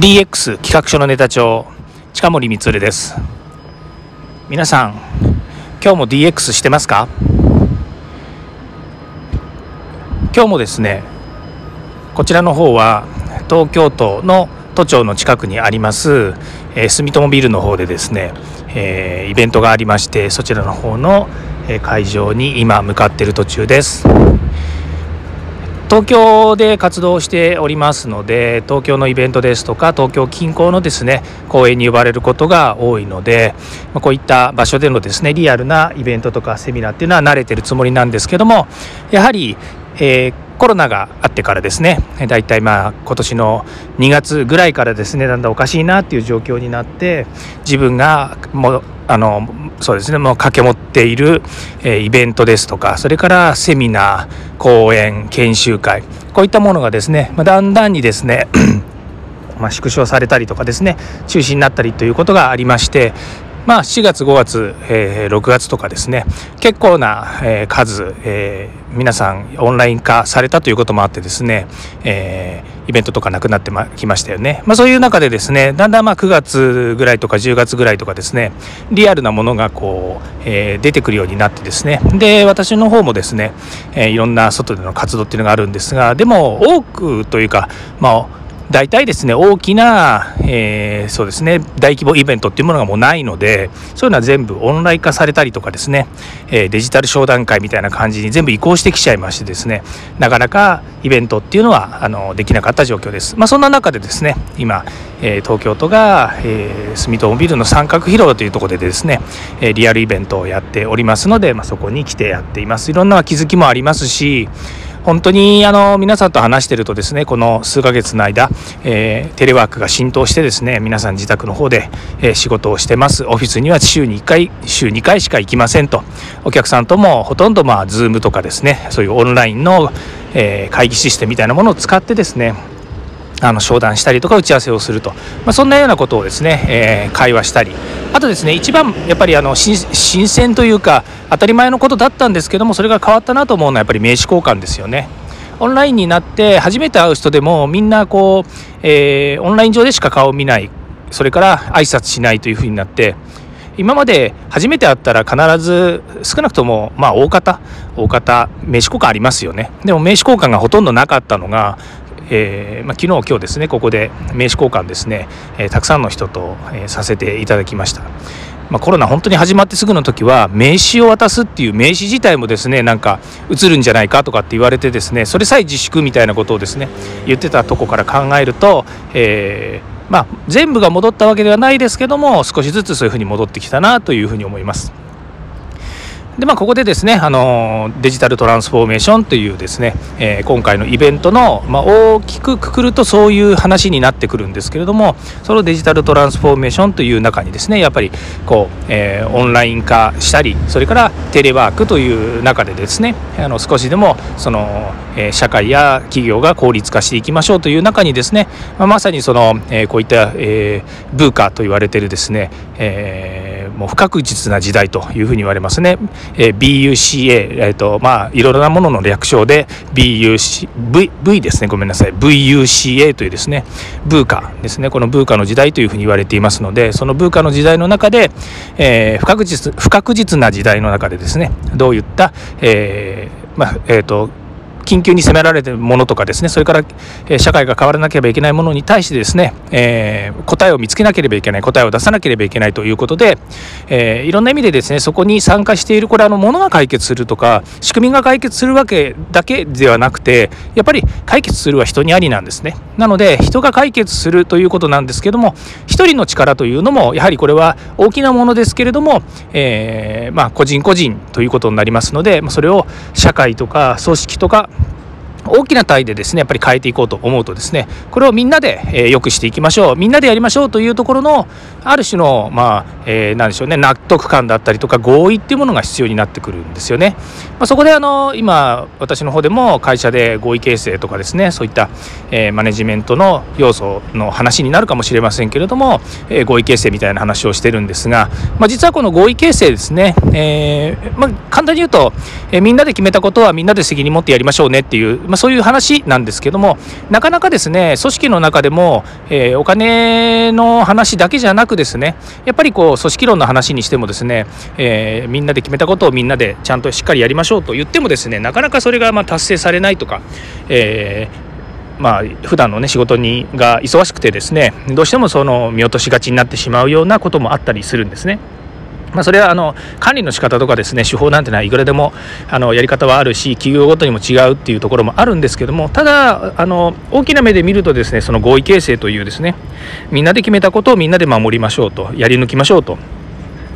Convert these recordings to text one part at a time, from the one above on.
DX 企画書のネタ帳。近森光です。皆さん今日も DX してますか？今日もですねこちらの方は東京都の都庁の近くにあります、えー、住友ビルの方でですね、えー、イベントがありましてそちらの方の会場に今向かっている途中です。東京で活動しておりますので東京のイベントですとか東京近郊のですね公園に呼ばれることが多いのでこういった場所でのですねリアルなイベントとかセミナーっていうのは慣れてるつもりなんですけどもやはり、えーコロナがあってからですねだいたいまあ今年の2月ぐらいからですねだんだんおかしいなっていう状況になって自分がもあのそうですねもう掛け持っている、えー、イベントですとかそれからセミナー講演研修会こういったものがですね、まあ、だんだんにですね まあ、縮小されたりとかですね中止になったりということがありましてまあ、4月5月、えー、6月とかですね。結構な、えー、数、えー、皆さんオンライン化されたということもあってですね、え、イベントとかなくなってきましたよね、まあ、そういう中でですねだんだんまあ9月ぐらいとか10月ぐらいとかですね。リアルなものがこう、え、出てくるようになってですね。で私の方もですね、え、いろんな外での活動っていうのがあるんですがでも多くというかまあ大体ですね大きな、えー、そうですね大規模イベントっていうものがもうないのでそういうのは全部オンライン化されたりとかですね、えー、デジタル商談会みたいな感じに全部移行してきちゃいましてですねなかなかイベントっていうのはあのできなかった状況です。まあ、そんな中でですね今、えー、東京都が、え住友ビルの三角広場というところでですね、えリアルイベントをやっておりますので、まあ、そこに来てやっています。いろんな気づきもありますし本当にあの皆さんと話してるとですねこの数ヶ月の間、えー、テレワークが浸透してですね皆さん自宅の方で、えー、仕事をしてます。オフィスには週に1回週2回しか行きませんと。お客さんともほとんどまあ Zoom とかですねそういうオンラインの、えー、会議システムみたいなものを使ってですねあの商談したりとか打ち合わせをすると、まあ、そんなようなことをですね、えー、会話したり。あとですね一番やっぱりあの新鮮というか当たり前のことだったんですけどもそれが変わったなと思うのはやっぱり名刺交換ですよね。オンラインになって初めて会う人でもみんなこう、えー、オンライン上でしか顔を見ない。それから挨拶しないというふうになって。今まで初めて会ったら必ず少なくともまあ大方大方名刺交換ありますよね。でも名刺交換がほとんどなかったのがえーまあ、昨日今日ですねここで名刺交換ですね、えー、たくさんの人と、えー、させていただきました。まあ、コロナ本当に始まってすぐの時は名刺を渡すっていう名刺自体もですねなんか映るんじゃないかとかって言われてですねそれさえ自粛みたいなことをですね言ってたとこから考えると、えー、まあ、全部が戻ったわけではないですけども少しずつそういうふうに戻ってきたなというふうに思います。でまあ、ここでですねあのデジタルトランスフォーメーションというですね、えー、今回のイベントの、まあ、大きくくくるとそういう話になってくるんですけれどもそのデジタルトランスフォーメーションという中にですねやっぱりこう、えー、オンライン化したりそれからテレワークという中でですねあの少しでもその、えー、社会や企業が効率化していきましょうという中にですね、まあ、まさにその、えこういった、えー、ブーカと言われてるですね、えーもう不確実な時代というふうに言われますね。えー、BUCA、えーとまあ、いろいろなものの略称で BUC v, v ですね。ごめんなさい。VUCA というですね。ブーカですね。このブーカの時代というふうに言われていますのでそのブーカの時代の中で、えー、不確実不確実な時代の中でですねどういった、えーまあえーと緊急に責められてるものとかですねそれから、え社会が変わらなければいけないものに対してですね、えー、答えを見つけなければいけない答えを出さなければいけないということで、えー、いろんな意味でですねそこに参加しているこれあのものが解決するとか仕組みが解決するわけだけではなくてやっぱり解決するは人にありなんですね。なので人が解決するということなんですけども一人の力というのもやはりこれは大きなものですけれども、えー、まあ、個人個人ということになりますのでそれを社会とか組織とか大きな単位でですねやっぱり変えていこうと思うとですねこれをみんなで、えー、よくしていきましょう。みんなでやりましょうというところのある種のまあ、えー、何でしょうね納得感だったりとか合意っていうものが必要になってくるんですよね、まあ、そこであの今私の方でも会社で合意形成とかですねそういった、えー、マネジメントの要素の話になるかもしれませんけれども、え、合意形成みたいな話をしてるんですが、まあ、実はこの合意形成ですね、えまあ、簡単に言うと、え、みんなで決めたことはみんなで責任持ってやりましょうねっていうまあ、そういう話なんですけどもなかなかですね組織の中でも、えー、お金の話だけじゃなくですねやっぱりこう組織論の話にしてもですね、えー、みんなで決めたことをみんなでちゃんとしっかりやりましょうと言ってもですねなかなかそれがま達成されないとか、えーまあ普段のね仕事にが忙しくてですねどうしてもその見落としがちになってしまうようなこともあったりするんですね。まあ、それはあの管理の仕方とかですね手法なんてのはいくらでもあのやり方はあるし企業ごとにも違うっていうところもあるんですけどもただあの大きな目で見るとですねその合意形成というですねみんなで決めたことをみんなで守りましょうとやり抜きましょうと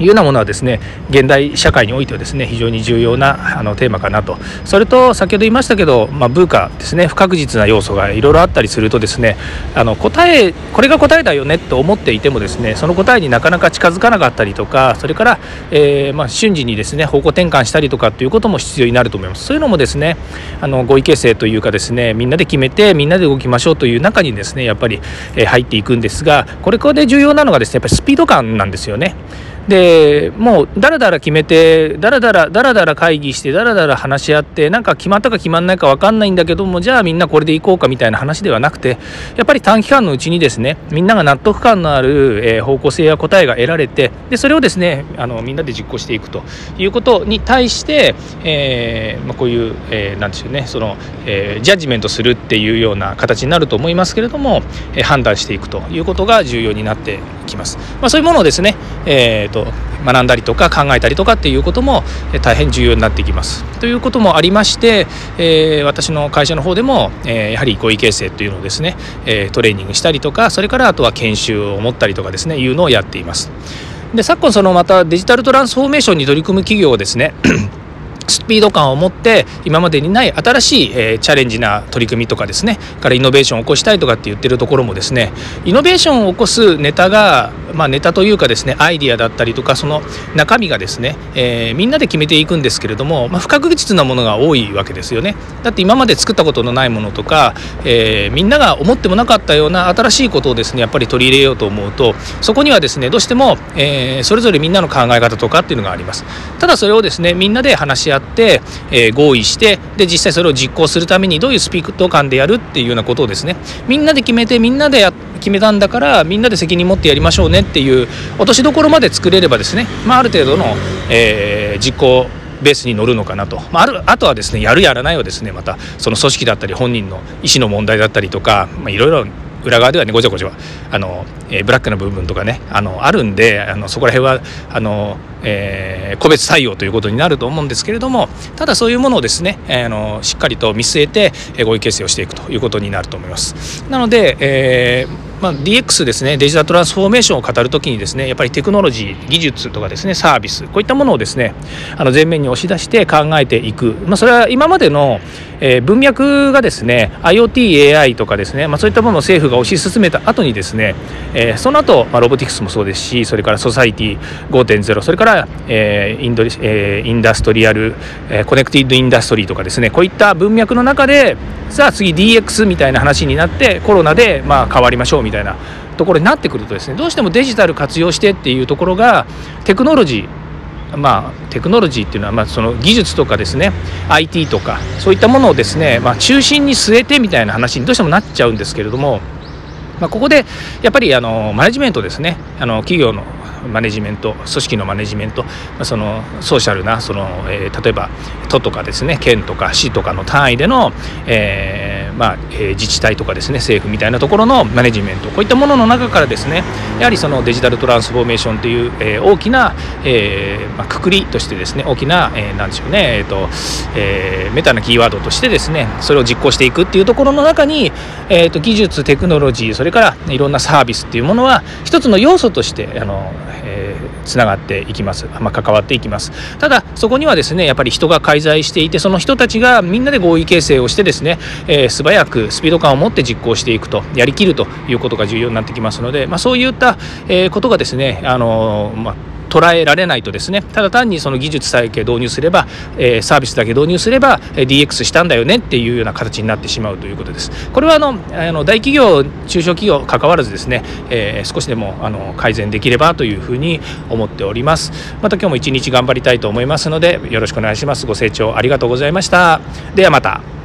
いうようなものはですね現代社会においてはですね非常に重要なあのテーマかなとそれと先ほど言いましたけど、まあ、ブーカですね不確実な要素がいろいろあったりするとですねあの答えこれが答えだよねと思っていてもですねその答えになかなか近づかなかったりとかそれから、えー、まあ、瞬時にですね方向転換したりとかっていうことも必要になると思いますそういうのもですねあの合意形成というかですねみんなで決めてみんなで動きましょうという中にですねやっぱり、え入っていくんですがこれこれで重要なのがですねやっぱりスピード感なんですよね。でもうだらだら決めてだらだらだらだら会議してだらだら話し合ってなんか決まったか決まんないか分かんないんだけどもじゃあみんなこれでいこうかみたいな話ではなくてやっぱり短期間のうちにですねみんなが納得感のある、え方向性や答えが得られてでそれをですねあのみんなで実行していくということに対して、えー、まあ、こういう、えー、なんでしょうねその、えー、ジャッジメントするっていうような形になると思いますけれども、え判断していくということが重要になってきます。まあ、そういうものをですね、えーと学んだりとか考えたりとかっていうことも大変重要になってきます。ということもありまして、えー、私の会社の方でも、えー、やはり合意形成というのをですね、えー、トレーニングしたりとかそれからあとは研修を持ったりとかですねいうのをやっています。で昨今そのまたデジタルトランスフォーメーションに取り組む企業をですねスピード感を持って今までにない新しい、えー、チャレンジな取り組みとかですねからイノベーションを起こしたいとかって言ってるところもですねイノベーションを起こすネタが、まあ、ネタというかですねアイディアだったりとかその中身がですね、えー、みんなで決めていくんですけれども、まあ、不確実なものが多いわけですよね。だって今まで作ったことのないものとか、えー、みんなが思ってもなかったような新しいことをですねやっぱり取り入れようと思うとそこにはですねどうしても、えそれぞれみんなの考え方とかっていうのがあります。ただそれをですねみんなで話し合って、えー、合意してで実際それを実行するためにどういうスピード感でやるっていうようなことをですねみんなで決めてみんなでや決めたんだからみんなで責任持ってやりましょうねっていう落としどころまで作れればですね、まあ、ある程度の、えー、実行ベースに乗るのかなと、まあ、あるあとはですねやるやらないはですねまたその組織だったり本人の意思の問題だったりとか、まあ、いろいろ裏側ではねごちゃごちゃあの、えー、ブラックな部分とかねあのあるんであのそこら辺はあの、えー、個別採用ということになると思うんですけれどもただそういうものをですね、えー、あのしっかりと見据えて、え合意形成をしていくということになると思います。なので、えーまあ、DX ですねデジタルトランスフォーメーションを語るときにですねやっぱりテクノロジー技術とかですねサービスこういったものをですねあの前面に押し出して考えていく、まあ、それは今までの、えー、文脈がですね IoT AI とかですね、まあ、そういったものを政府が推し進めた後にですね、えー、その後、まあロボティクスもそうですしそれから Society 5.0それから、えーインドえー、 industrial、えー、 connected industry とかですねこういった文脈の中でさあ次 DX みたいな話になってコロナでまあ変わりましょうみたいなところになってくるとですねどうしてもデジタル活用してっていうところがテクノロジーまあ、テクノロジーっていうのは、まあ、その技術とかですね IT とかそういったものをですね、まあ、中心に据えてみたいな話にどうしてもなっちゃうんですけれども、まあ、ここでやっぱりあのマネジメントですね。あの企業のマネジメント組織のマネジメントまあそのソーシャルなその、えー、例えば都とかですね県とか市とかの単位での、えー、まあ、えー、自治体とかですね政府みたいなところのマネジメントこういったものの中からですねやはりそのデジタルトランスフォーメーションという、え大きな、えまあ、くくりとしてですね大きな、えー、なんでしょうね、えーとえメタなキーワードとしてですねそれを実行していくっていうところの中に、えーと技術テクノロジーそれからいろんなサービスっていうものは一つの要素としてあのえー、つながっていきます、まあ、関わっていきます。ただそこにはですねやっぱり人が介在していてその人たちがみんなで合意形成をしてですね、えー、素早くスピード感を持って実行していくとやりきるということが重要になってきますので、まあ、そういった、えー、ことがですねあのまあ捉えられないとですねただ単にその技術さえ導入すれば、えー、サービスだけ導入すれば DX したんだよねっていうような形になってしまうということです。これはあのあの大企業中小企業関わらずですね、えー、少しでもあの改善できればというふうに思っております。また今日も一日頑張りたいと思いますのでよろしくお願いします。ご清聴ありがとうございました。ではまた。